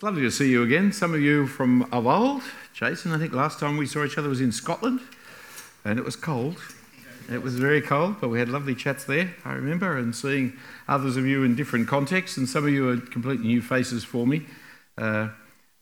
It's lovely to see you again. Some of you from of old. Jason, I think last time we saw each other was in Scotland, and it was cold. It was very cold, but we had lovely chats there, I remember, and seeing others of you in different contexts, and some of you are completely new faces for me. Uh,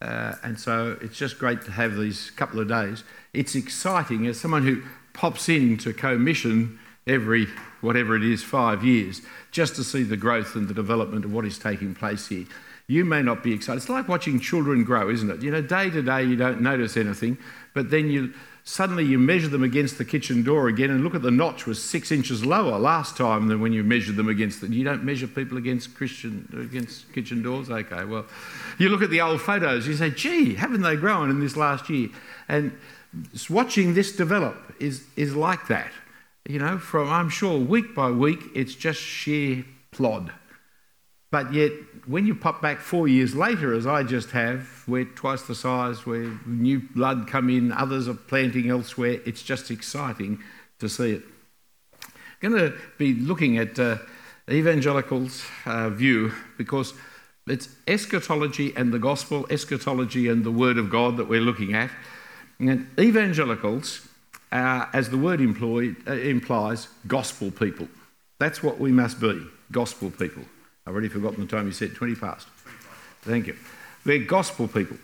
uh, and so it's just great to have these couple of days. It's exciting as someone who pops in to Co-Mission every whatever it is five years just to see the growth and the development of what is taking place here you may not be excited. It's like watching children grow, isn't it? You know, day to day you don't notice anything, but then you suddenly you measure them against the kitchen door again and look at the notch was six inches lower last time than when you measured them against it. You don't measure people against Christian against kitchen doors. Okay, well, you look at the old photos. You say, "Gee, haven't they grown in this last year?" And watching this develop is is like that. You know, from I'm sure week by week, it's just sheer plod. But yet, when you pop back four years later, as I just have, we're twice the size, where new blood come in, others are planting elsewhere. It's just exciting to see it. I'm going to be looking at uh, evangelicals' uh, view because it's eschatology and the gospel, eschatology and the word of God that we're looking at. And evangelicals, uh, as the word employed, uh, implies, gospel people. That's what we must be, gospel people. I've already forgotten the time you said, 20 past. Thank you. They're gospel people.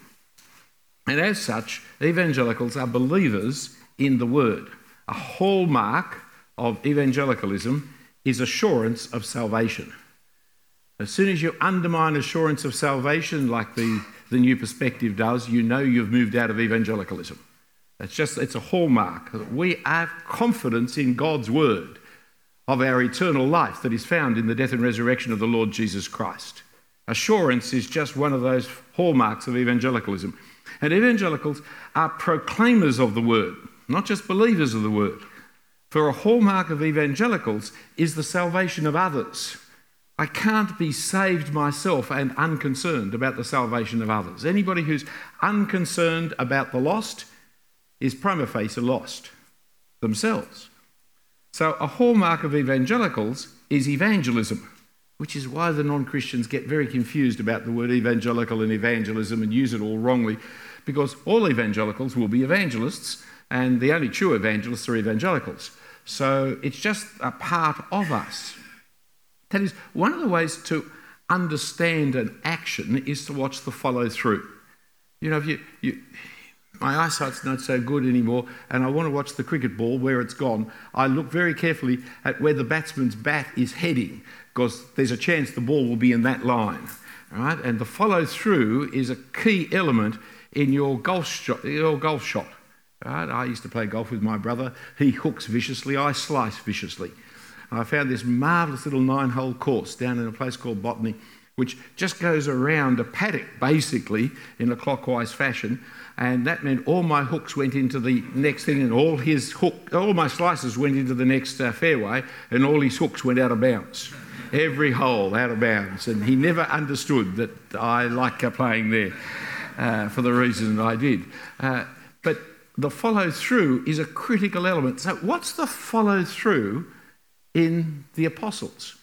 And as such, evangelicals are believers in the word. A hallmark of evangelicalism is assurance of salvation. As soon as you undermine assurance of salvation, like the, the New Perspective does, you know you've moved out of evangelicalism. It's just, it's a hallmark. We have confidence in God's word of our eternal life that is found in the death and resurrection of the Lord Jesus Christ. Assurance is just one of those hallmarks of evangelicalism. And evangelicals are proclaimers of the word, not just believers of the word. For a hallmark of evangelicals is the salvation of others. I can't be saved myself and unconcerned about the salvation of others. Anybody who's unconcerned about the lost is prima facie lost themselves. So, a hallmark of evangelicals is evangelism, which is why the non Christians get very confused about the word evangelical and evangelism and use it all wrongly, because all evangelicals will be evangelists, and the only true evangelists are evangelicals. So, it's just a part of us. That is, one of the ways to understand an action is to watch the follow through. You know, if you, you my eyesight's not so good anymore, and I want to watch the cricket ball where it's gone. I look very carefully at where the batsman's bat is heading, because there's a chance the ball will be in that line. Right? And the follow through is a key element in your golf shot. Your golf shot right? I used to play golf with my brother. He hooks viciously, I slice viciously. I found this marvellous little nine hole course down in a place called Botany, which just goes around a paddock basically in a clockwise fashion and that meant all my hooks went into the next thing, and all his hook, all my slices went into the next uh, fairway, and all his hooks went out of bounds. Every hole out of bounds, and he never understood that I like uh, playing there uh, for the reason I did. Uh, but the follow through is a critical element. So, what's the follow through in the apostles?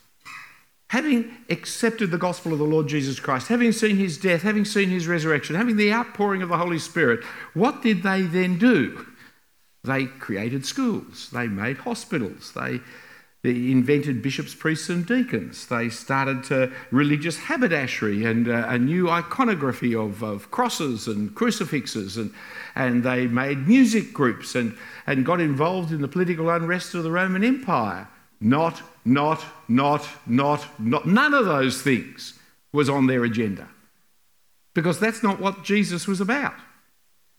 Having accepted the gospel of the Lord Jesus Christ, having seen his death, having seen his resurrection, having the outpouring of the Holy Spirit, what did they then do? They created schools, they made hospitals, they, they invented bishops, priests, and deacons. They started to religious haberdashery and uh, a new iconography of, of crosses and crucifixes, and, and they made music groups and, and got involved in the political unrest of the Roman Empire. Not, not, not, not, not. None of those things was on their agenda because that's not what Jesus was about.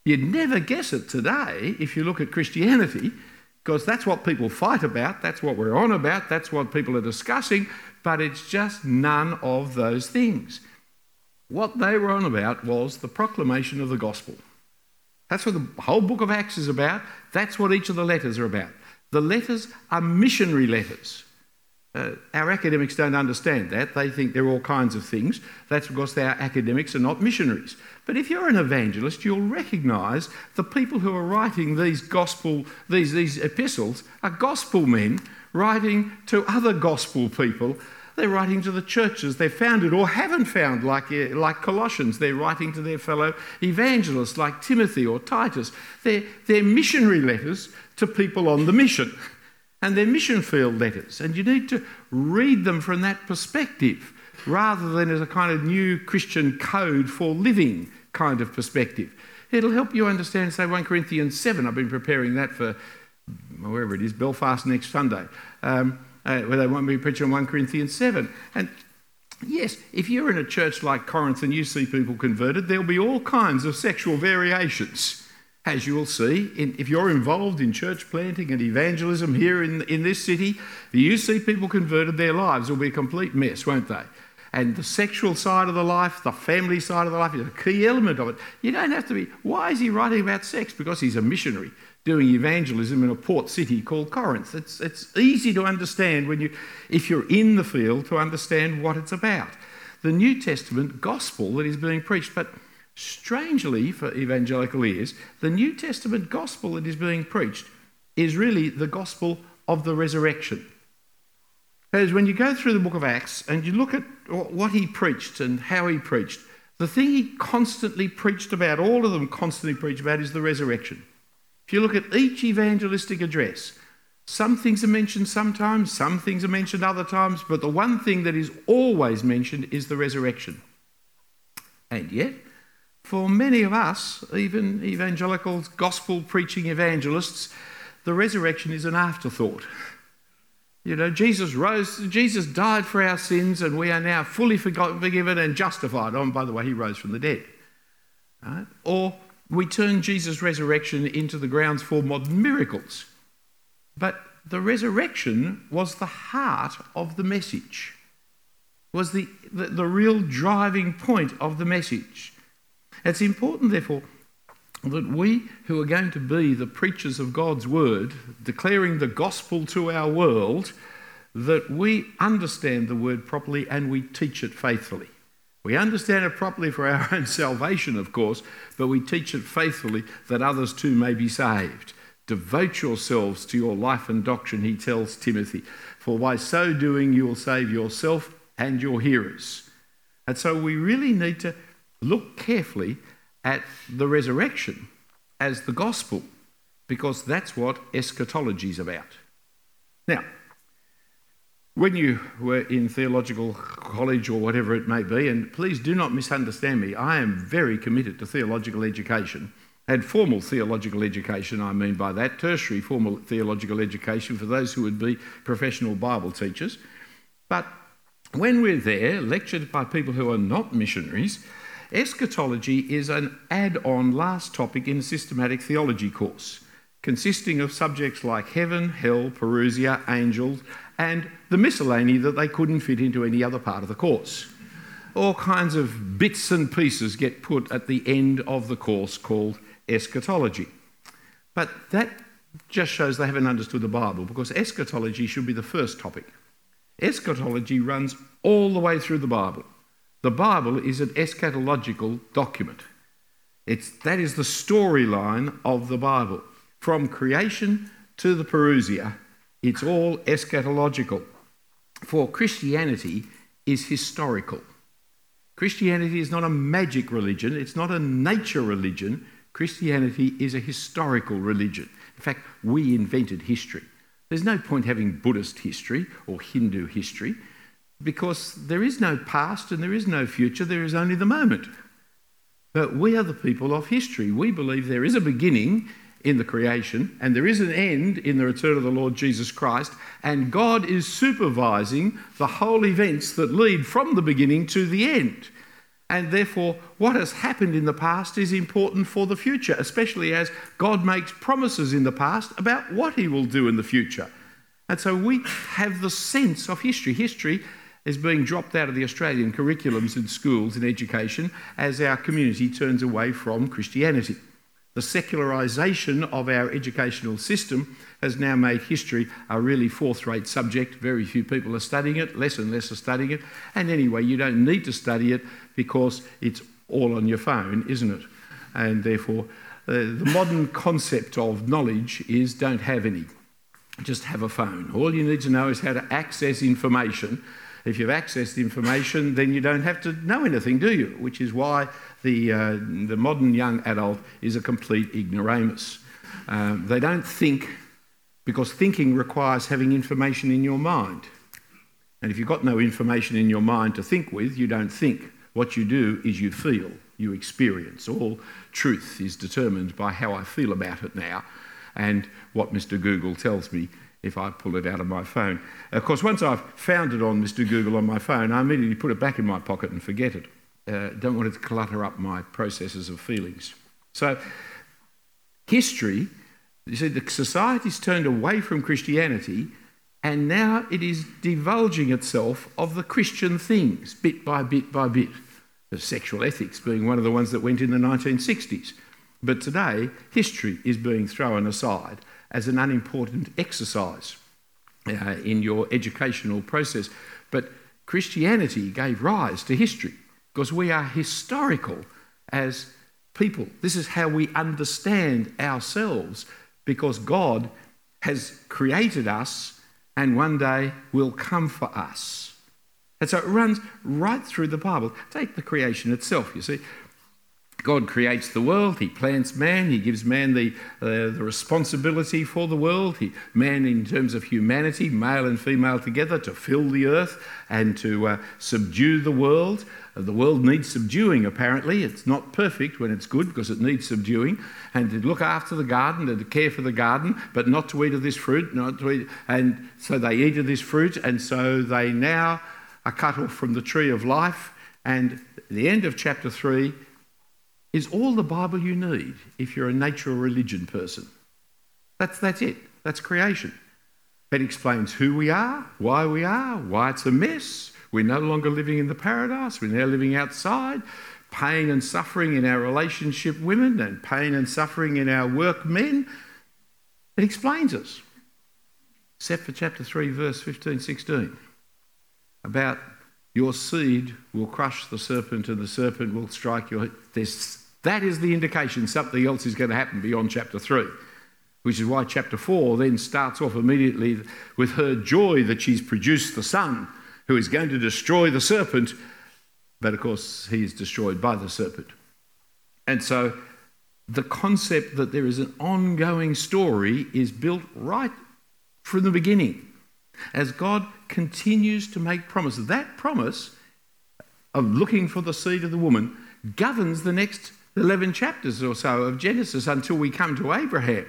You'd never guess it today if you look at Christianity because that's what people fight about, that's what we're on about, that's what people are discussing, but it's just none of those things. What they were on about was the proclamation of the gospel. That's what the whole book of Acts is about. That's what each of the letters are about. The letters are missionary letters. Uh, our academics don't understand that. They think they're all kinds of things. That's because our academics are not missionaries. But if you're an evangelist, you'll recognise the people who are writing these gospel, these, these epistles are gospel men writing to other gospel people They're writing to the churches they've founded or haven't found, like, uh, like Colossians. They're writing to their fellow evangelists, like Timothy or Titus. They're, they're missionary letters to people on the mission. And they're mission field letters. And you need to read them from that perspective rather than as a kind of new Christian code for living kind of perspective. It'll help you understand, say, 1 Corinthians 7. I've been preparing that for wherever it is, Belfast next Sunday, um, uh, where they want me to preach on 1 Corinthians 7. And yes, if you're in a church like Corinth and you see people converted, there'll be all kinds of sexual variations. As you will see, in, if you're involved in church planting and evangelism here in, in this city, you see people converted, their lives will be a complete mess, won't they? And the sexual side of the life, the family side of the life is a key element of it. You don't have to be, why is he writing about sex? Because he's a missionary doing evangelism in a port city called Corinth. It's, it's easy to understand when you, if you're in the field, to understand what it's about. The New Testament gospel that is being preached, but strangely for evangelical ears, the New Testament gospel that is being preached is really the gospel of the resurrection. As when you go through the book of Acts and you look at what he preached and how he preached, the thing he constantly preached about, all of them constantly preach about, is the resurrection. If you look at each evangelistic address, some things are mentioned sometimes, some things are mentioned other times, but the one thing that is always mentioned is the resurrection. And yet, for many of us, even evangelicals, gospel preaching evangelists, the resurrection is an afterthought. You know, Jesus rose, Jesus died for our sins, and we are now fully forgiven and justified. Oh, and by the way, he rose from the dead. Right? Or we turn Jesus' resurrection into the grounds for modern miracles. But the resurrection was the heart of the message, was the, the, the, real driving point of the message. It's important, therefore, that we who are going to be the preachers of God's word, declaring the gospel to our world, that we understand the word properly and we teach it faithfully. We understand it properly for our own salvation, of course, but we teach it faithfully that others too may be saved. Devote yourselves to your life and doctrine, he tells Timothy, for by so doing you will save yourself and your hearers. And so we really need to look carefully at the resurrection as the gospel, because that's what eschatology is about. Now, when you were in theological college or whatever it may be, and please do not misunderstand me, I am very committed to theological education and formal theological education, I mean by that, tertiary formal theological education for those who would be professional Bible teachers. But when we're there, lectured by people who are not missionaries, eschatology is an add on last topic in a systematic theology course, consisting of subjects like heaven, hell, parousia, angels, and the miscellany that they couldn't fit into any other part of the course. All kinds of bits and pieces get put at the end of the course called eschatology. But that just shows they haven't understood the Bible because eschatology should be the first topic. Eschatology runs all the way through the Bible. The Bible is an eschatological document. It's, that is the storyline of the Bible. From creation to the parousia, it's all eschatological. For Christianity is historical. Christianity is not a magic religion, it's not a nature religion. Christianity is a historical religion. In fact, we invented history. There's no point having Buddhist history or Hindu history because there is no past and there is no future, there is only the moment. But we are the people of history. We believe there is a beginning in the creation, and there is an end in the return of the Lord Jesus Christ, and God is supervising the whole events that lead from the beginning to the end. And therefore, what has happened in the past is important for the future, especially as God makes promises in the past about what He will do in the future. And so we have the sense of history. History is being dropped out of the Australian curriculums in schools and education as our community turns away from Christianity. The secularisation of our educational system has now made history a really fourth rate subject. Very few people are studying it, less and less are studying it. And anyway, you don't need to study it because it's all on your phone, isn't it? And therefore, uh, the modern concept of knowledge is don't have any, just have a phone. All you need to know is how to access information if you've accessed information, then you don't have to know anything, do you? Which is why the, uh, the modern young adult is a complete ignoramus. Um, they don't think because thinking requires having information in your mind. And if you've got no information in your mind to think with, you don't think. What you do is you feel, you experience. All truth is determined by how I feel about it now and what Mr. Google tells me if I pull it out of my phone. Of course, once I've found it on Mr. Google on my phone, I immediately put it back in my pocket and forget it. Uh, don't want it to clutter up my processes of feelings. So, history you see, the society's turned away from Christianity and now it is divulging itself of the Christian things, bit by bit by bit. The sexual ethics being one of the ones that went in the 1960s. But today, history is being thrown aside as an unimportant exercise uh, in your educational process. But Christianity gave rise to history because we are historical as people. This is how we understand ourselves because God has created us and one day will come for us. And so it runs right through the Bible. Take the creation itself, you see. God creates the world, He plants man, He gives man the, uh, the responsibility for the world, he, man in terms of humanity, male and female together, to fill the earth and to uh, subdue the world. Uh, the world needs subduing, apparently. It's not perfect when it's good because it needs subduing. And to look after the garden to care for the garden, but not to eat of this fruit, not to eat. And so they eat of this fruit, and so they now are cut off from the tree of life. And the end of chapter 3 is all the Bible you need if you're a natural religion person. That's, that's it. That's creation. It explains who we are, why we are, why it's a mess. We're no longer living in the paradise, we're now living outside. Pain and suffering in our relationship women and pain and suffering in our work men. It explains us. Except for chapter 3, verse 15, 16. About your seed will crush the serpent and the serpent will strike your. There's that is the indication something else is going to happen beyond chapter 3, which is why chapter 4 then starts off immediately with her joy that she's produced the son who is going to destroy the serpent, but of course, he is destroyed by the serpent. And so the concept that there is an ongoing story is built right from the beginning as God continues to make promises. That promise of looking for the seed of the woman governs the next 11 chapters or so of Genesis until we come to Abraham.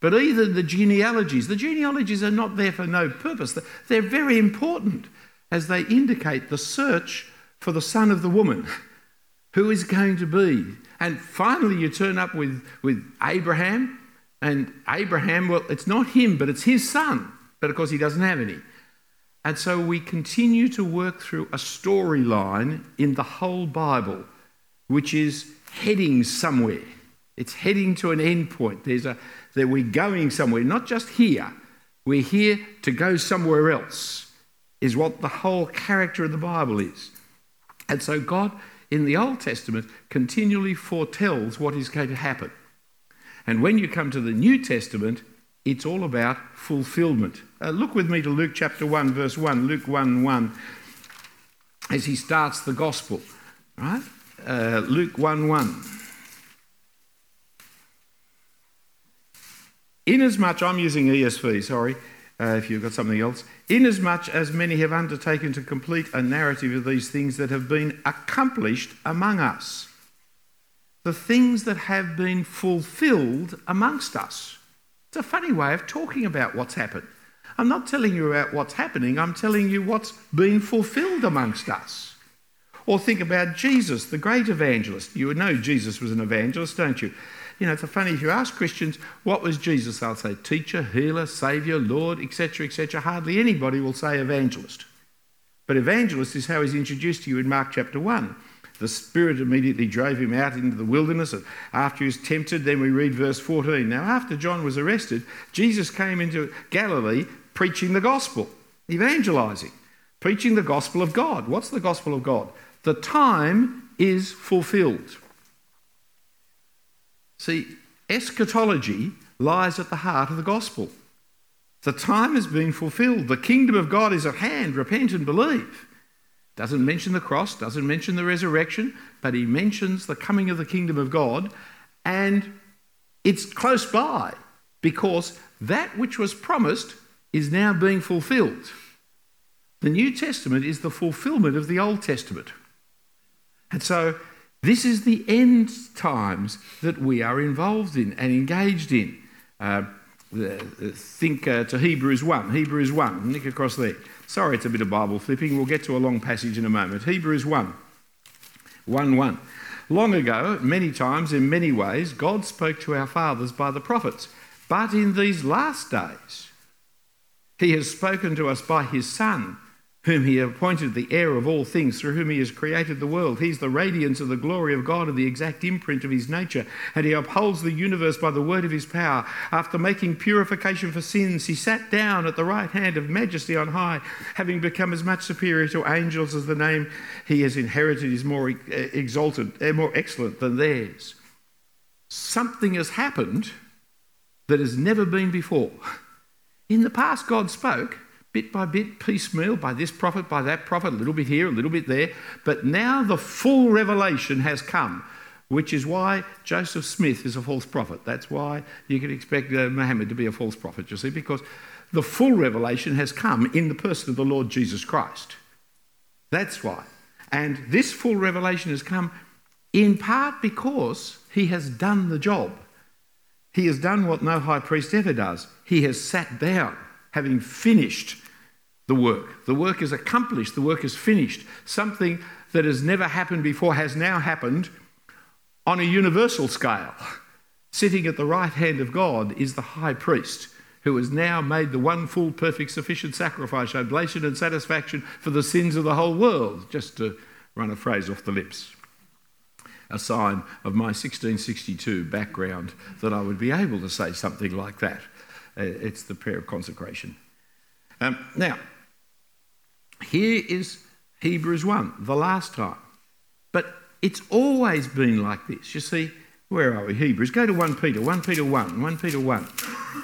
But either the genealogies, the genealogies are not there for no purpose. They're very important as they indicate the search for the son of the woman. Who is going to be? And finally, you turn up with, with Abraham, and Abraham, well, it's not him, but it's his son. But of course, he doesn't have any. And so we continue to work through a storyline in the whole Bible, which is heading somewhere. It's heading to an end point. There's a, that we're going somewhere, not just here. We're here to go somewhere else, is what the whole character of the Bible is. And so God in the Old Testament continually foretells what is going to happen. And when you come to the New Testament, it's all about fulfillment. Uh, look with me to Luke chapter 1, verse 1. Luke 1 1, as he starts the gospel, right? Uh, Luke 1 1. Inasmuch, I'm using ESV, sorry, uh, if you've got something else. Inasmuch as many have undertaken to complete a narrative of these things that have been accomplished among us. The things that have been fulfilled amongst us. It's a funny way of talking about what's happened. I'm not telling you about what's happening, I'm telling you what's been fulfilled amongst us. Or think about Jesus, the great evangelist. You would know Jesus was an evangelist, don't you? You know, it's funny if you ask Christians, what was Jesus? They'll say teacher, healer, saviour, Lord, etc., etc. Hardly anybody will say evangelist. But evangelist is how he's introduced to you in Mark chapter 1. The Spirit immediately drove him out into the wilderness, and after he was tempted, then we read verse 14. Now, after John was arrested, Jesus came into Galilee preaching the gospel, evangelizing, preaching the gospel of God. What's the gospel of God? The time is fulfilled. See, eschatology lies at the heart of the gospel. The time has been fulfilled. The kingdom of God is at hand. Repent and believe. Doesn't mention the cross, doesn't mention the resurrection, but he mentions the coming of the kingdom of God, and it's close by because that which was promised is now being fulfilled. The New Testament is the fulfillment of the Old Testament. And so this is the end times that we are involved in and engaged in. Uh, think uh, to Hebrews 1. Hebrews 1, nick across there. Sorry, it's a bit of Bible flipping. We'll get to a long passage in a moment. Hebrews 1. 1 1. Long ago, many times, in many ways, God spoke to our fathers by the prophets. But in these last days, He has spoken to us by His Son whom he appointed the heir of all things, through whom he has created the world. He's the radiance of the glory of God and the exact imprint of his nature, and he upholds the universe by the word of his power. After making purification for sins, he sat down at the right hand of majesty on high, having become as much superior to angels as the name he has inherited is more exalted, eh, more excellent than theirs. Something has happened that has never been before. In the past, God spoke bit by bit, piecemeal, by this prophet, by that prophet, a little bit here, a little bit there. But now the full revelation has come, which is why Joseph Smith is a false prophet. That's why you can expect uh, Muhammad to be a false prophet, you see, because the full revelation has come in the person of the Lord Jesus Christ. That's why. And this full revelation has come in part because he has done the job. He has done what no high priest ever does. He has sat down having finished the work. The work is accomplished, the work is finished. Something that has never happened before has now happened on a universal scale. Sitting at the right hand of God is the high priest who has now made the one full, perfect, sufficient sacrifice, oblation, and satisfaction for the sins of the whole world, just to run a phrase off the lips. A sign of my 1662 background that I would be able to say something like that. Uh, it's the prayer of consecration. Um, now, here is Hebrews 1, the last time. But it's always been like this. You see, where are we? Hebrews. Go to 1 Peter, 1 Peter 1, 1 Peter 1,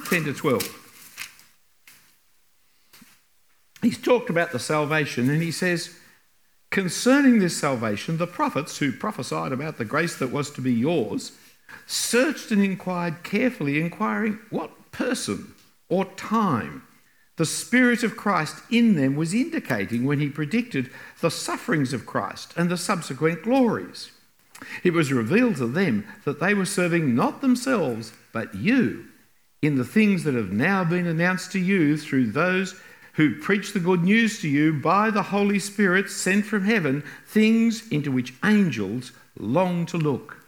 10 to 12. He's talked about the salvation and he says, Concerning this salvation, the prophets who prophesied about the grace that was to be yours searched and inquired carefully, inquiring what person or time the Spirit of Christ in them was indicating when he predicted the sufferings of Christ and the subsequent glories. It was revealed to them that they were serving not themselves, but you, in the things that have now been announced to you through those who preach the good news to you by the Holy Spirit sent from heaven, things into which angels long to look.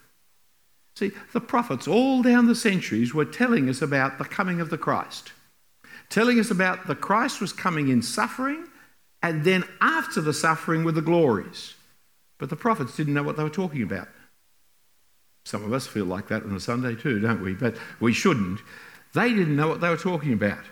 See, the prophets all down the centuries were telling us about the coming of the Christ, telling us about the Christ was coming in suffering, and then after the suffering were the glories. But the prophets didn't know what they were talking about. Some of us feel like that on a Sunday too, don't we? But we shouldn't. They didn't know what they were talking about.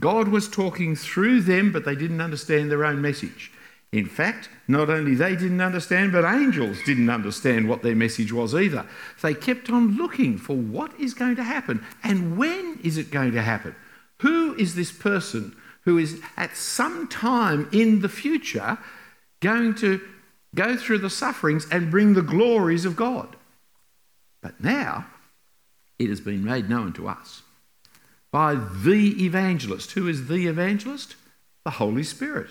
God was talking through them, but they didn't understand their own message. In fact, not only they didn't understand, but angels didn't understand what their message was either. They kept on looking for what is going to happen and when is it going to happen. Who is this person who is at some time in the future going to go through the sufferings and bring the glories of God? But now it has been made known to us by the evangelist. Who is the evangelist? The Holy Spirit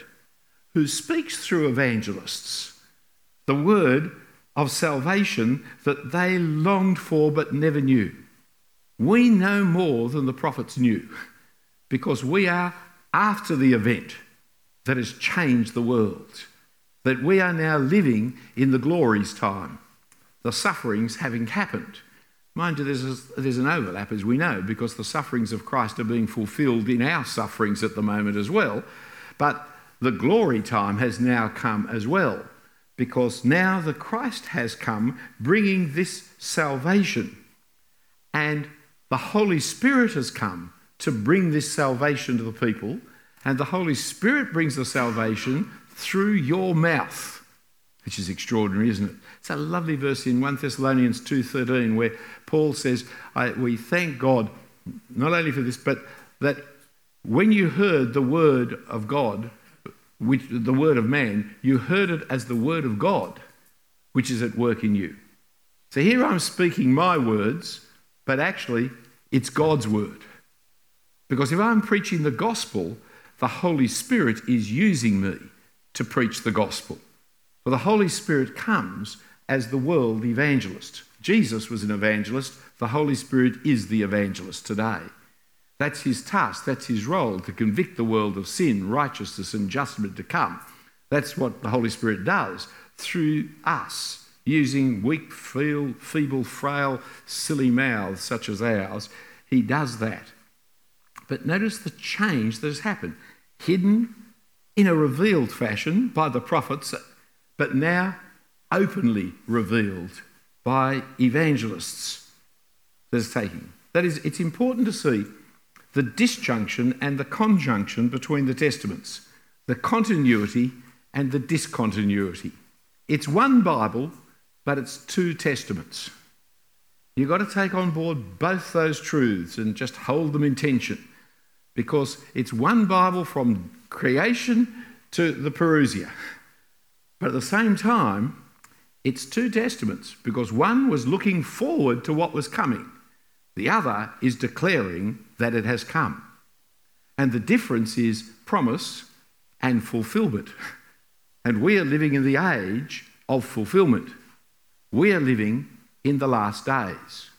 who speaks through evangelists the word of salvation that they longed for but never knew. We know more than the prophets knew because we are after the event that has changed the world, that we are now living in the glories time, the sufferings having happened. Mind you, there's, a, there's an overlap, as we know, because the sufferings of Christ are being fulfilled in our sufferings at the moment as well. But the glory time has now come as well, because now the Christ has come bringing this salvation, and the Holy Spirit has come to bring this salvation to the people, and the Holy Spirit brings the salvation through your mouth, which is extraordinary, isn't it? It's a lovely verse in 1 Thessalonians 2:13 where Paul says, "We thank God not only for this, but that when you heard the word of God, which, the word of man, you heard it as the word of God, which is at work in you. So here I'm speaking my words, but actually it's God's word. Because if I'm preaching the gospel, the Holy Spirit is using me to preach the gospel. For the Holy Spirit comes as the world evangelist. Jesus was an evangelist, the Holy Spirit is the evangelist today. That's his task, that's his role to convict the world of sin, righteousness, and judgment to come. That's what the Holy Spirit does through us, using weak, feeble, frail, silly mouths such as ours. He does that. But notice the change that has happened hidden in a revealed fashion by the prophets, but now openly revealed by evangelists that is taking. That is, it's important to see the disjunction and the conjunction between the testaments, the continuity and the discontinuity. It's one Bible, but it's two testaments. You've got to take on board both those truths and just hold them in tension because it's one Bible from creation to the Parousia. But at the same time, it's two testaments because one was looking forward to what was coming, the other is declaring that it has come. And the difference is promise and fulfillment. And we are living in the age of fulfillment. We are living in the last days.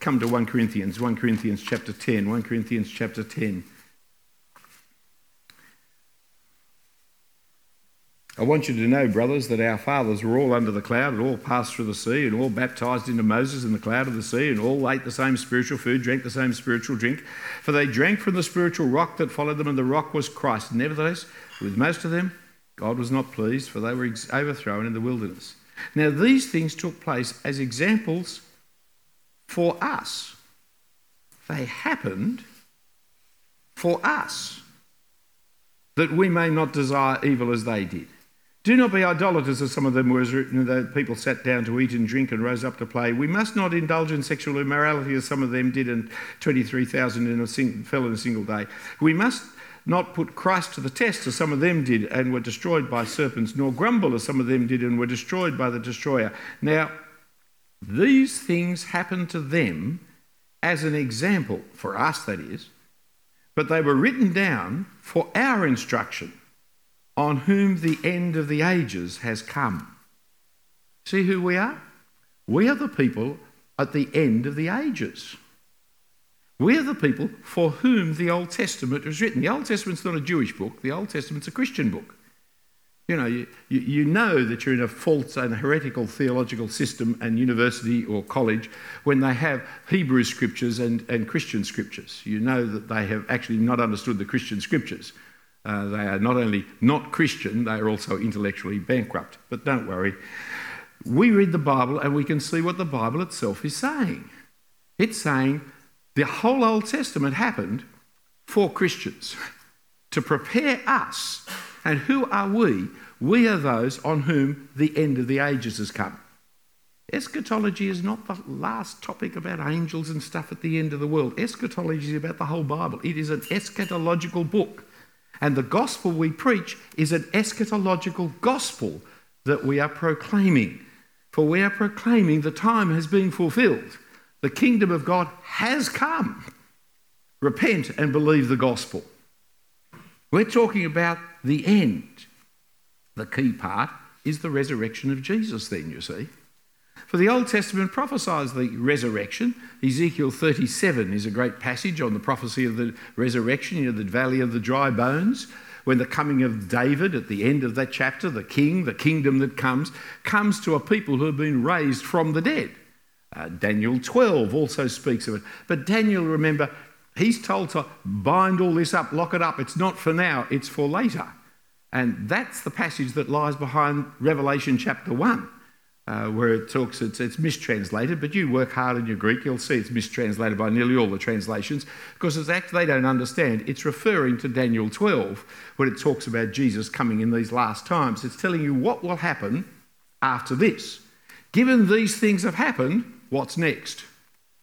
Come to 1 Corinthians, 1 Corinthians chapter 10, 1 Corinthians chapter 10. I want you to know, brothers, that our fathers were all under the cloud and all passed through the sea and all baptized into Moses in the cloud of the sea and all ate the same spiritual food, drank the same spiritual drink. For they drank from the spiritual rock that followed them, and the rock was Christ. Nevertheless, with most of them, God was not pleased, for they were overthrown in the wilderness. Now, these things took place as examples for us. They happened for us, that we may not desire evil as they did. Do not be idolaters, as some of them were, as written, people sat down to eat and drink and rose up to play. We must not indulge in sexual immorality, as some of them did, and 23,000 in a sing- fell in a single day. We must not put Christ to the test, as some of them did, and were destroyed by serpents, nor grumble, as some of them did, and were destroyed by the destroyer. Now, these things happened to them as an example, for us that is, but they were written down for our instruction on whom the end of the ages has come. See who we are? We are the people at the end of the ages. We are the people for whom the Old Testament was written. The Old Testament's not a Jewish book, the Old Testament's a Christian book. You know, you, you know that you're in a false and heretical theological system and university or college when they have Hebrew scriptures and, and Christian scriptures. You know that they have actually not understood the Christian scriptures. Uh, they are not only not Christian, they are also intellectually bankrupt. But don't worry. We read the Bible and we can see what the Bible itself is saying. It's saying the whole Old Testament happened for Christians to prepare us. And who are we? We are those on whom the end of the ages has come. Eschatology is not the last topic about angels and stuff at the end of the world. Eschatology is about the whole Bible. It is an eschatological book. And the gospel we preach is an eschatological gospel that we are proclaiming. For we are proclaiming the time has been fulfilled. The kingdom of God has come. Repent and believe the gospel. We're talking about the end. The key part is the resurrection of Jesus, then, you see. For the Old Testament prophesies the resurrection. Ezekiel 37 is a great passage on the prophecy of the resurrection, you know, the valley of the dry bones. When the coming of David at the end of that chapter, the king, the kingdom that comes, comes to a people who have been raised from the dead. Uh, Daniel 12 also speaks of it. But Daniel, remember, he's told to bind all this up, lock it up. It's not for now, it's for later. And that's the passage that lies behind Revelation chapter 1 uh, where it talks, it's, it's, mistranslated, but you work hard in your Greek, you'll see it's mistranslated by nearly all the translations because it's actually they don't understand. It's referring to Daniel 12 when it talks about Jesus coming in these last times. It's telling you what will happen after this. Given these things have happened, what's next?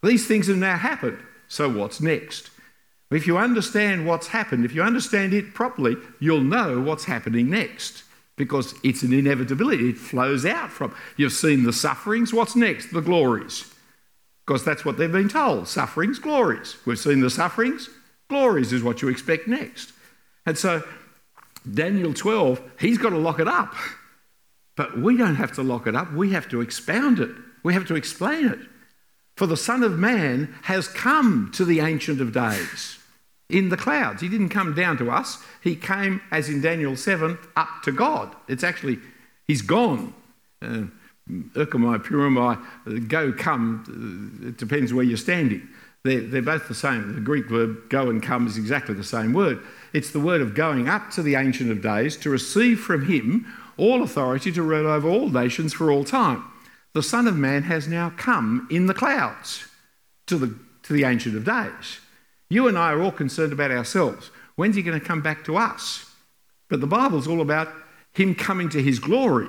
These things have now happened, so what's next? If you understand what's happened, if you understand it properly, you'll know what's happening next because it's an inevitability. It flows out from. You've seen the sufferings, what's next? The glories. Because that's what they've been told sufferings, glories. We've seen the sufferings, glories is what you expect next. And so, Daniel 12, he's got to lock it up. But we don't have to lock it up, we have to expound it, we have to explain it. For the Son of Man has come to the Ancient of Days in the clouds. He didn't come down to us, he came, as in Daniel 7, up to God. It's actually, he's gone. Uh, Erchomai, Purimai, go, come, it depends where you're standing. They're, they're both the same. The Greek verb go and come is exactly the same word. It's the word of going up to the Ancient of Days to receive from him all authority to rule over all nations for all time the Son of Man has now come in the clouds to the, to the Ancient of Days. You and I are all concerned about ourselves. When's he going to come back to us? But the Bible's all about him coming to his glory.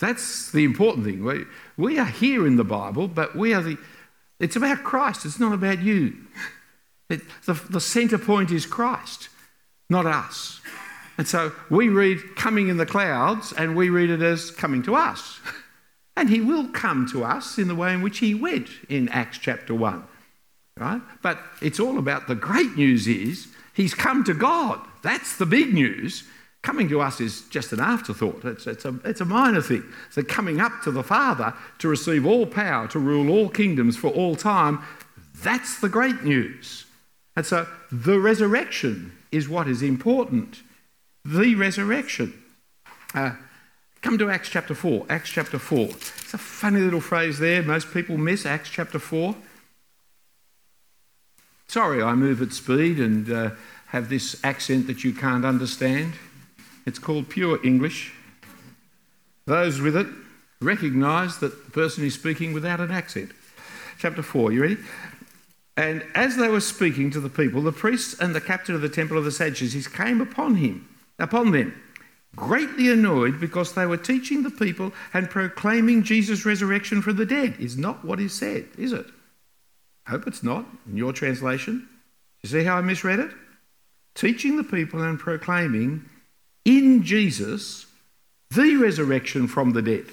That's the important thing. We, we are here in the Bible, but we are the. It's about Christ, it's not about you. It, the, the centre point is Christ, not us. And so we read coming in the clouds and we read it as coming to us. And he will come to us in the way in which he went in Acts chapter 1. Right? But it's all about the great news is he's come to God. That's the big news. Coming to us is just an afterthought. It's, it's, a, it's a minor thing. So coming up to the Father to receive all power, to rule all kingdoms for all time, that's the great news. And so the resurrection is what is important. The resurrection. Uh, Come to Acts chapter 4. Acts chapter 4. It's a funny little phrase there. Most people miss Acts chapter 4. Sorry, I move at speed and uh, have this accent that you can't understand. It's called pure English. Those with it recognize that the person is speaking without an accent. Chapter 4, you ready? And as they were speaking to the people, the priests and the captain of the temple of the Sadducees came upon him, upon them greatly annoyed because they were teaching the people and proclaiming Jesus' resurrection from the dead. Is not what is said, is it? I hope it's not in your translation. You see how I misread it? Teaching the people and proclaiming in Jesus the resurrection from the dead.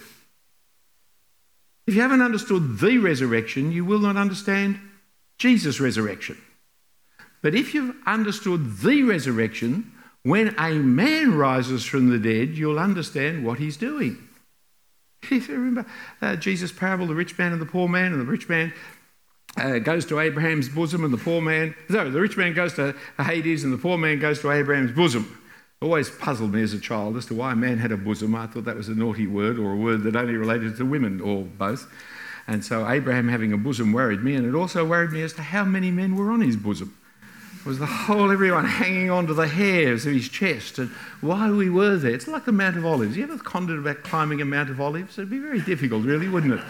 If you haven't understood the resurrection, you will not understand Jesus' resurrection. But if you've understood the resurrection, when a man rises from the dead, you'll understand what he's doing. If you remember uh, Jesus' parable, the rich man and the poor man, and the rich man uh, goes to Abraham's bosom, and the poor man, no, the rich man goes to Hades, and the poor man goes to Abraham's bosom. always puzzled me as a child as to why a man had a bosom. I thought that was a naughty word or a word that only related to women or both. And so Abraham having a bosom worried me, and it also worried me as to how many men were on his bosom was the whole everyone hanging onto the hairs of his chest and why we were there. It's like the Mount of Olives. You ever pondered about climbing a Mount of Olives? It'd be very difficult, really, wouldn't it?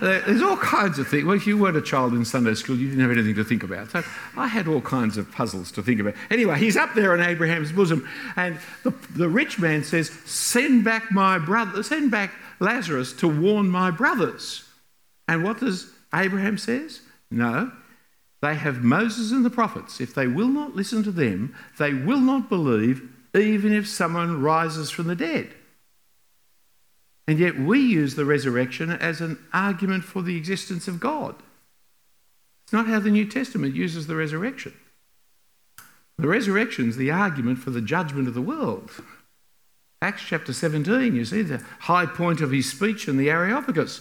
Uh, there's all kinds of things. Well, if you weren't a child in Sunday school, you didn't have anything to think about. So I had all kinds of puzzles to think about. Anyway, he's up there in Abraham's bosom, and the, the rich man says, Send back my brother, send back Lazarus to warn my brothers. And what does Abraham says? No, they have Moses and the prophets. If they will not listen to them, they will not believe, even if someone rises from the dead. And yet we use the resurrection as an argument for the existence of God. It's not how the New Testament uses the resurrection. The resurrection is the argument for the judgment of the world. Acts chapter 17, you see, the high point of his speech in the Areopagus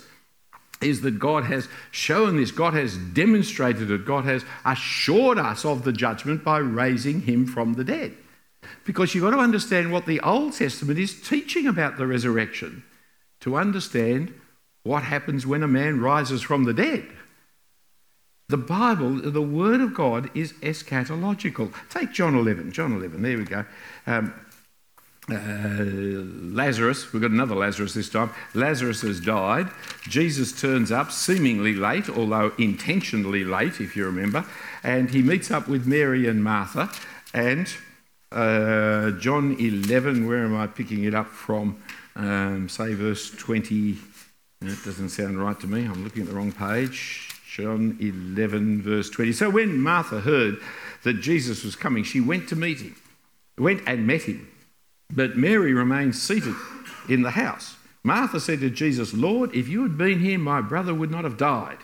is that God has shown this, God has demonstrated it, God has assured us of the judgment by raising him from the dead. Because you've got to understand what the Old Testament is teaching about the resurrection to understand what happens when a man rises from the dead. The Bible, the Word of God, is eschatological. Take John 11. John 11, there we go. Um, Lazarus, we've got another Lazarus this time. Lazarus has died. Jesus turns up seemingly late, although intentionally late, if you remember, and he meets up with Mary and Martha. And uh, John 11, where am I picking it up from? Um, say verse 20. That doesn't sound right to me. I'm looking at the wrong page. John 11, verse 20. So when Martha heard that Jesus was coming, she went to meet him, went and met him. But Mary remained seated in the house. Martha said to Jesus, Lord, if you had been here, my brother would not have died.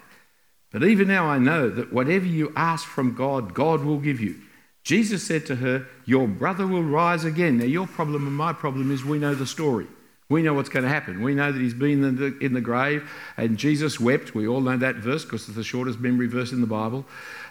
But even now I know that whatever you ask from God, God will give you. Jesus said to her, Your brother will rise again. Now, your problem and my problem is we know the story. We know what's going to happen. We know that he's been in the, in the grave and Jesus wept. We all know that verse because it's the shortest memory verse in the Bible.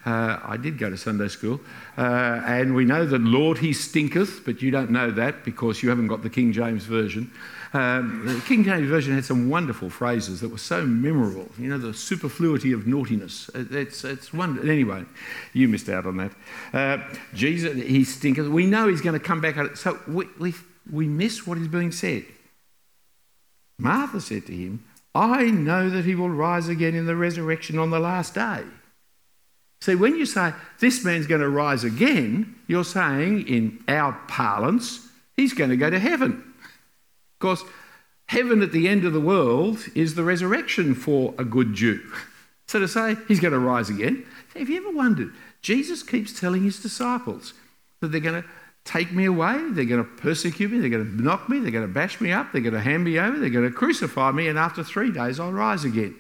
Uh, I did go to Sunday school. Uh, and we know that Lord, he stinketh, but you don't know that because you haven't got the King James Version. Um, the King James Version had some wonderful phrases that were so memorable. You know, the superfluity of naughtiness. It's, it's wonderful. Anyway, you missed out on that. Uh, Jesus, he stinketh. We know he's going to come back. So we, we, we miss what is being said. Martha said to him, I know that he will rise again in the resurrection on the last day. See, when you say this man's going to rise again, you're saying, in our parlance, he's going to go to heaven. Because heaven at the end of the world is the resurrection for a good Jew. So to say he's going to rise again, have you ever wondered? Jesus keeps telling his disciples that they're going to take me away, they're going to persecute me, they're going to knock me, they're going to bash me up, they're going to hand me over, they're going to crucify me, and after three days I'll rise again.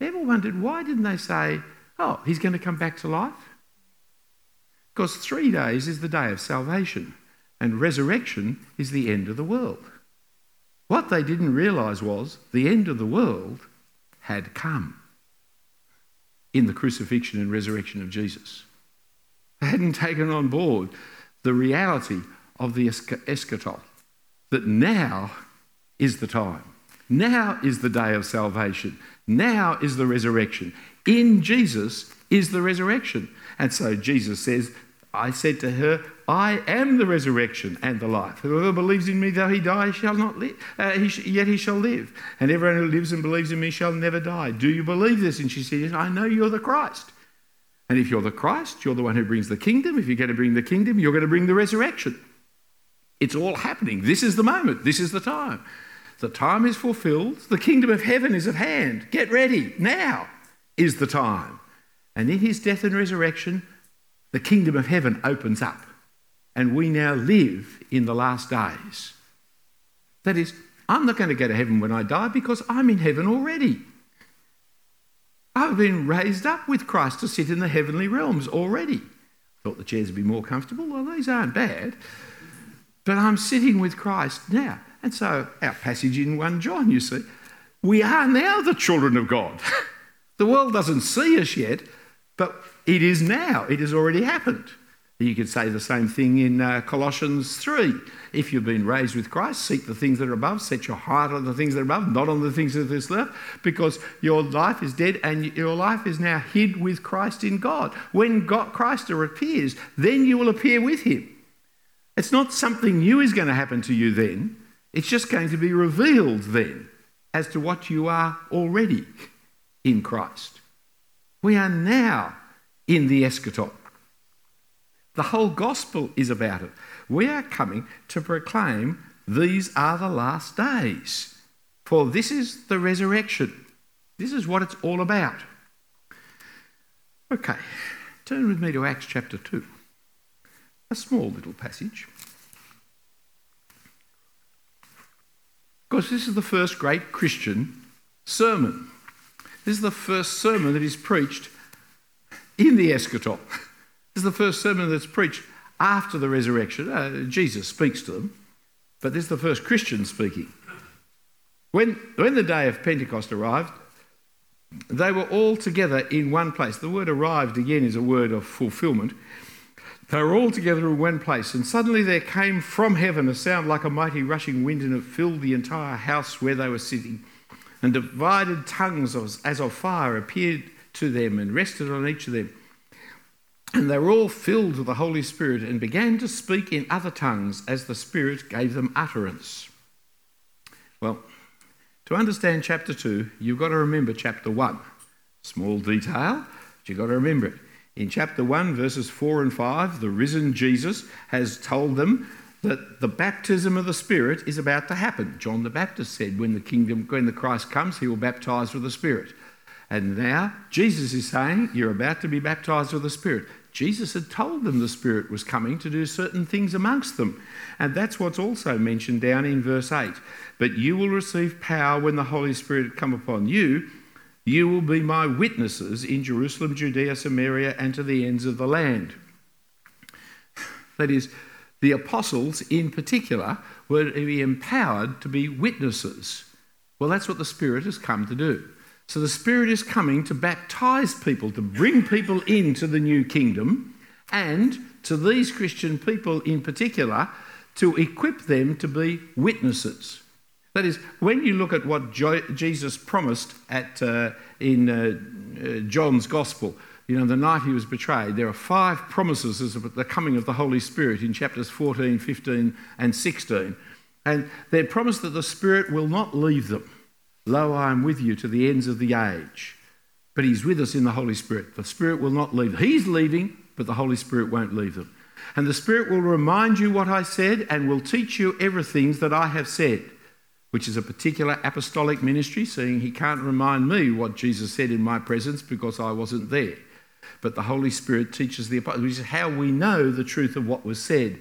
Ever wondered why didn't they say, oh, he's going to come back to life? Because three days is the day of salvation, and resurrection is the end of the world. What they didn't realise was the end of the world had come in the crucifixion and resurrection of Jesus. They hadn't taken on board the reality of the eschaton, that now is the time. Now is the day of salvation. Now is the resurrection. In Jesus is the resurrection. And so Jesus says, I said to her, I am the resurrection and the life. Whoever believes in me, though he die, shall not live, uh, he sh- yet he shall live. And everyone who lives and believes in me shall never die. Do you believe this? And she said, I know you're the Christ. And if you're the Christ, you're the one who brings the kingdom. If you're going to bring the kingdom, you're going to bring the resurrection. It's all happening. This is the moment. This is the time. The time is fulfilled. The kingdom of heaven is at hand. Get ready. Now is the time. And in his death and resurrection, the kingdom of heaven opens up. And we now live in the last days. That is, I'm not going to go to heaven when I die because I'm in heaven already. I've been raised up with Christ to sit in the heavenly realms already. Thought the chairs would be more comfortable. Well, these aren't bad. But I'm sitting with Christ now. And so, our passage in 1 John, you see, we are now the children of God. the world doesn't see us yet, but it is now. It has already happened. You could say the same thing in uh, Colossians 3. If you've been raised with Christ, seek the things that are above, set your heart on the things that are above, not on the things of this earth, because your life is dead and your life is now hid with Christ in God. When God, Christ appears, then you will appear with him. It's not something new is going to happen to you then, it's just going to be revealed then as to what you are already in Christ. We are now in the eschaton. The whole gospel is about it. We are coming to proclaim these are the last days. For this is the resurrection. This is what it's all about. Okay, turn with me to Acts chapter 2. A small little passage. Because this is the first great Christian sermon. This is the first sermon that is preached in the eschaton. This is the first sermon that's preached after the resurrection. Uh, Jesus speaks to them, but this is the first Christian speaking. When, when the day of Pentecost arrived, they were all together in one place. The word arrived again is a word of fulfillment. They were all together in one place, and suddenly there came from heaven a sound like a mighty rushing wind, and it filled the entire house where they were sitting. And divided tongues as of fire appeared to them and rested on each of them. And they were all filled with the Holy Spirit and began to speak in other tongues as the Spirit gave them utterance. Well, to understand chapter 2, you've got to remember chapter 1. Small detail, but you've got to remember it. In chapter 1, verses 4 and 5, the risen Jesus has told them that the baptism of the Spirit is about to happen. John the Baptist said, when the kingdom, when the Christ comes, he will baptize with the Spirit. And now Jesus is saying, You're about to be baptized with the Spirit. Jesus had told them the Spirit was coming to do certain things amongst them. And that's what's also mentioned down in verse 8. But you will receive power when the Holy Spirit come upon you. You will be my witnesses in Jerusalem, Judea, Samaria, and to the ends of the land. That is, the apostles in particular were to be empowered to be witnesses. Well, that's what the Spirit has come to do. So the Spirit is coming to baptize people, to bring people into the new kingdom, and to these Christian people in particular, to equip them to be witnesses. That is, when you look at what Jesus promised at, uh, in uh, uh, John's Gospel, you know, the night he was betrayed, there are five promises of the coming of the Holy Spirit in chapters 14, 15, and 16. And they're promised that the Spirit will not leave them. Lo, I am with you to the ends of the age. But He's with us in the Holy Spirit. The Spirit will not leave. He's leaving, but the Holy Spirit won't leave them. And the Spirit will remind you what I said and will teach you everything that I have said, which is a particular apostolic ministry, seeing He can't remind me what Jesus said in my presence because I wasn't there. But the Holy Spirit teaches the apostles, which is how we know the truth of what was said.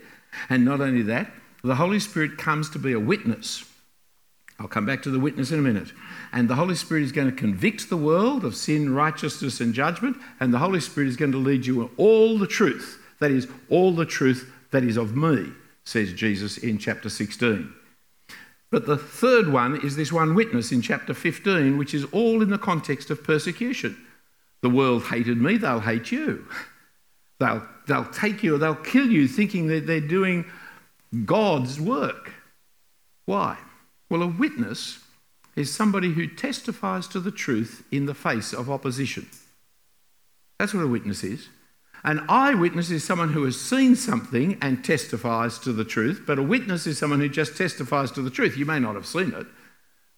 And not only that, the Holy Spirit comes to be a witness. I'll come back to the witness in a minute. And the Holy Spirit is going to convict the world of sin, righteousness, and judgment. And the Holy Spirit is going to lead you in all the truth. That is, all the truth that is of me, says Jesus in chapter 16. But the third one is this one witness in chapter 15, which is all in the context of persecution. The world hated me, they'll hate you. They'll, they'll take you, or they'll kill you thinking that they're doing God's work. Why? Well, a witness is somebody who testifies to the truth in the face of opposition. That's what a witness is. An eyewitness is someone who has seen something and testifies to the truth, but a witness is someone who just testifies to the truth. You may not have seen it,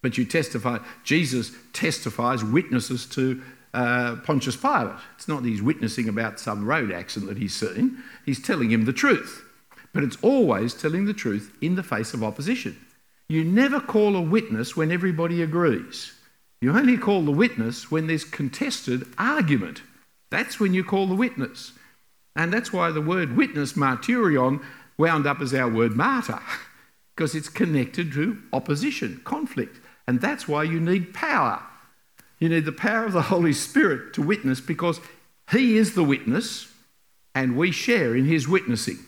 but you testify. Jesus testifies, witnesses to uh, Pontius Pilate. It's not that he's witnessing about some road accident that he's seen, he's telling him the truth. But it's always telling the truth in the face of opposition. You never call a witness when everybody agrees. You only call the witness when there's contested argument. That's when you call the witness. And that's why the word witness, martyrion, wound up as our word martyr, because it's connected to opposition, conflict. And that's why you need power. You need the power of the Holy Spirit to witness because He is the witness and we share in His witnessing.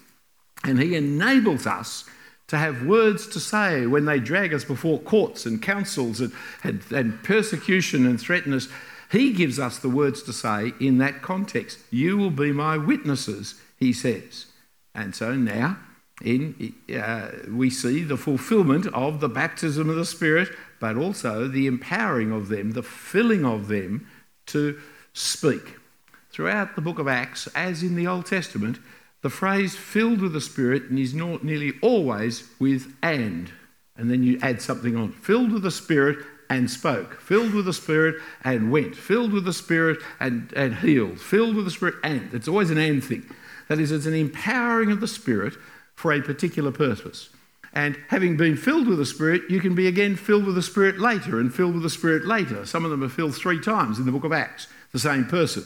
And He enables us to have words to say when they drag us before courts and councils and, and, and, persecution and threaten us. He gives us the words to say in that context. You will be my witnesses, he says. And so now in, uh, we see the fulfillment of the baptism of the Spirit, but also the empowering of them, the filling of them to speak. Throughout the book of Acts, as in the Old Testament, the phrase filled with the Spirit is nearly always with and, and then you add something on. Filled with the Spirit and spoke, filled with the Spirit and went, filled with the Spirit and, and healed, filled with the Spirit and. It's always an and thing. That is, it's an empowering of the Spirit for a particular purpose. And having been filled with the Spirit, you can be again filled with the Spirit later and filled with the Spirit later. Some of them are filled three times in the book of Acts, the same person.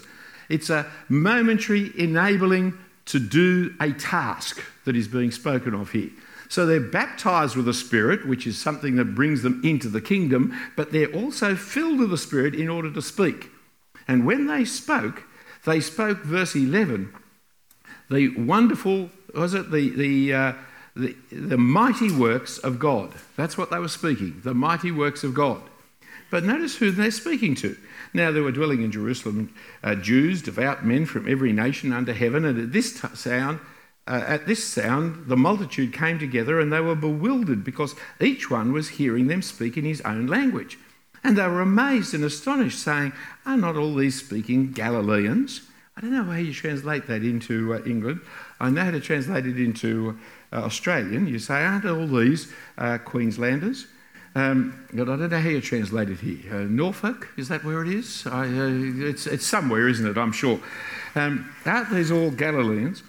It's a momentary enabling to do a task that is being spoken of here. So they're baptized with the Spirit, which is something that brings them into the kingdom, but they're also filled with the Spirit in order to speak. And when they spoke, they spoke, verse 11, the wonderful, was it, the, the, uh, the, the mighty works of God. That's what they were speaking, the mighty works of God. But notice who they're speaking to. Now there were dwelling in Jerusalem uh, Jews, devout men from every nation under heaven, and at this t- sound, uh, at this sound, the multitude came together, and they were bewildered because each one was hearing them speak in his own language. And they were amazed and astonished, saying, "Are not all these speaking Galileans?" I don't know how you translate that into uh, England. I know how to translate it into uh, Australian. You say, "Aren't all these uh, Queenslanders?" Um, I don't know how you translate it here. Uh, Norfolk, is that where it is? I, uh, it's, it's, somewhere, isn't it? I'm sure. Um, aren't these all Galileans?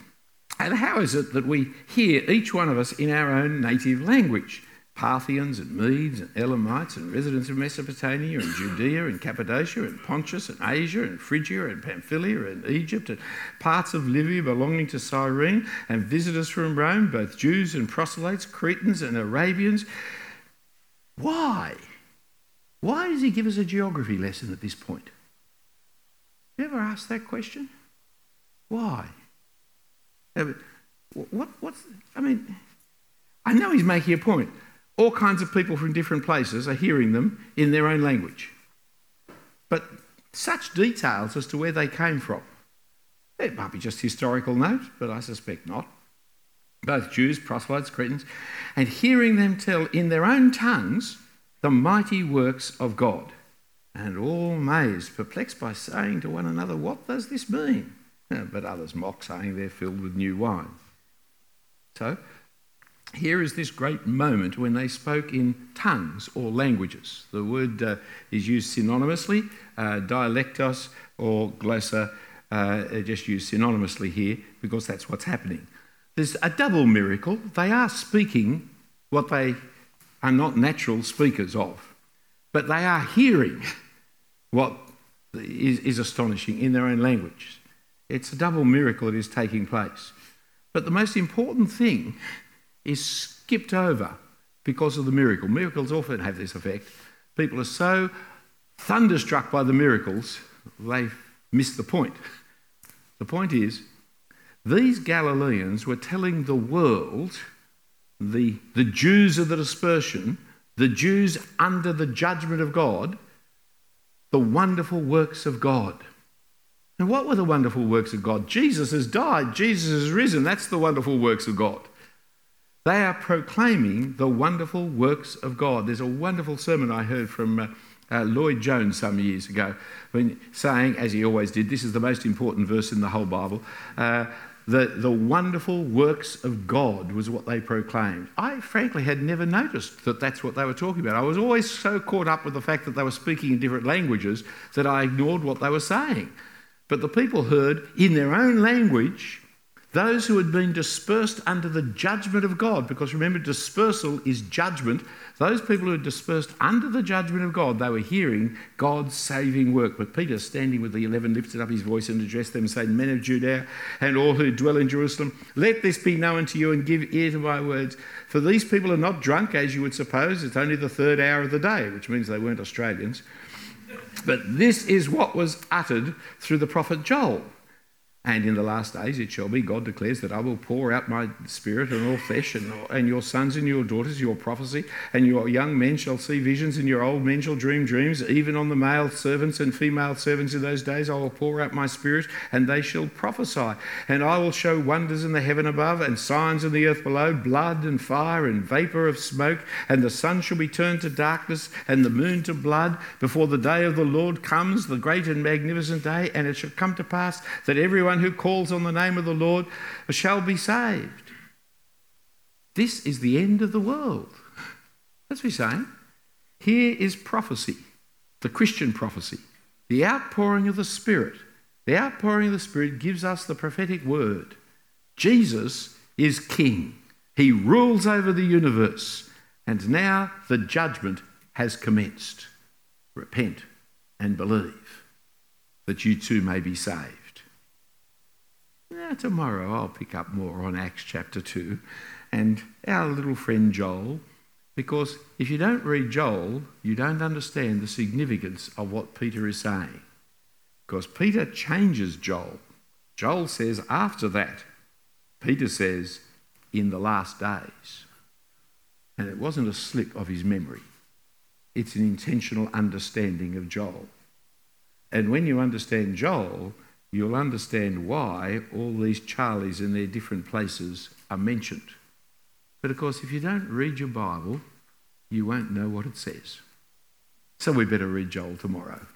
And how is it that we hear each one of us in our own native language? Parthians and Medes and Elamites and residents of Mesopotamia and Judea and Cappadocia and Pontus and Asia and Phrygia and Pamphylia and Egypt and parts of Libya belonging to Cyrene and visitors from Rome, both Jews and proselytes, Cretans and Arabians. Why? Why does he give us a geography lesson at this point? You ever asked that question? Why? Uh, what, what's, I mean, I know he's making a point all kinds of people from different places are hearing them in their own language. But such details as to where they came from. It might be just historical note, but I suspect not. Both Jews, proselytes, Cretans, and hearing them tell in their own tongues the mighty works of God. And all amazed, perplexed by saying to one another, What does this mean? But others mock, saying they're filled with new wine. So, here is this great moment when they spoke in tongues or languages. The word uh, is used synonymously, uh, dialectos or glossa, uh, just used synonymously here because that's what's happening. There's a double miracle. They are speaking what they are not natural speakers of, but they are hearing what is, is astonishing in their own language. It's a double miracle that is taking place. But the most important thing is skipped over because of the miracle. Miracles often have this effect. People are so thunderstruck by the miracles, they miss the point. The point is, these Galileans were telling the world, the, the Jews of the dispersion, the Jews under the judgment of God, the wonderful works of God. And what were the wonderful works of God? Jesus has died, Jesus has risen. That's the wonderful works of God. They are proclaiming the wonderful works of God. There's a wonderful sermon I heard from uh, uh, Lloyd Jones some years ago, when saying, as he always did, this is the most important verse in the whole Bible. Uh, the, the wonderful works of God was what they proclaimed. I frankly had never noticed that that's what they were talking about. I was always so caught up with the fact that they were speaking in different languages that I ignored what they were saying. But the people heard in their own language those who had been dispersed under the judgment of God, because remember, dispersal is judgment. Those people who had dispersed under the judgment of God, they were hearing God's saving work. But Peter, standing with the eleven, lifted up his voice and addressed them, saying, Men of Judea and all who dwell in Jerusalem, let this be known to you and give ear to my words. For these people are not drunk, as you would suppose. It's only the third hour of the day, which means they weren't Australians. But this is what was uttered through the prophet Joel. And in the last days it shall be, God declares, that I will pour out my spirit on all flesh, and, and your sons and your daughters, your prophecy, and your young men shall see visions, and your old men shall dream dreams. Even on the male servants and female servants in those days I will pour out my spirit, and they shall prophesy. And I will show wonders in the heaven above, and signs in the earth below, blood and fire and vapour of smoke. And the sun shall be turned to darkness, and the moon to blood, before the day of the Lord comes, the great and magnificent day. And it shall come to pass that everyone everyone who calls on the name of the Lord shall be saved. This is the end of the world. That's what he's saying. Here is prophecy, the Christian prophecy, the outpouring of the Spirit. The outpouring of the Spirit gives us the prophetic word. Jesus is King, He rules over the universe, and now the judgment has commenced. Repent and believe that you too may be saved. Tomorrow I'll pick up more on Acts chapter 2 and our little friend Joel, because if you don't read Joel, you don't understand the significance of what Peter is saying. Because Peter changes Joel. Joel says after that, Peter says in the last days. And it wasn't a slip of his memory, it's an intentional understanding of Joel. And when you understand Joel, you'll understand why all these Charlies in their different places are mentioned. But of course, if you don't read your Bible, you won't know what it says. So we better read Joel tomorrow.